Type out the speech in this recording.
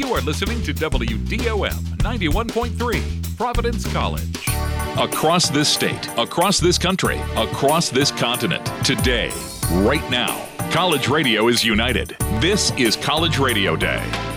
You are listening to WDOM 91.3, Providence College. Across this state, across this country, across this continent, today, right now, college radio is united. This is College Radio Day.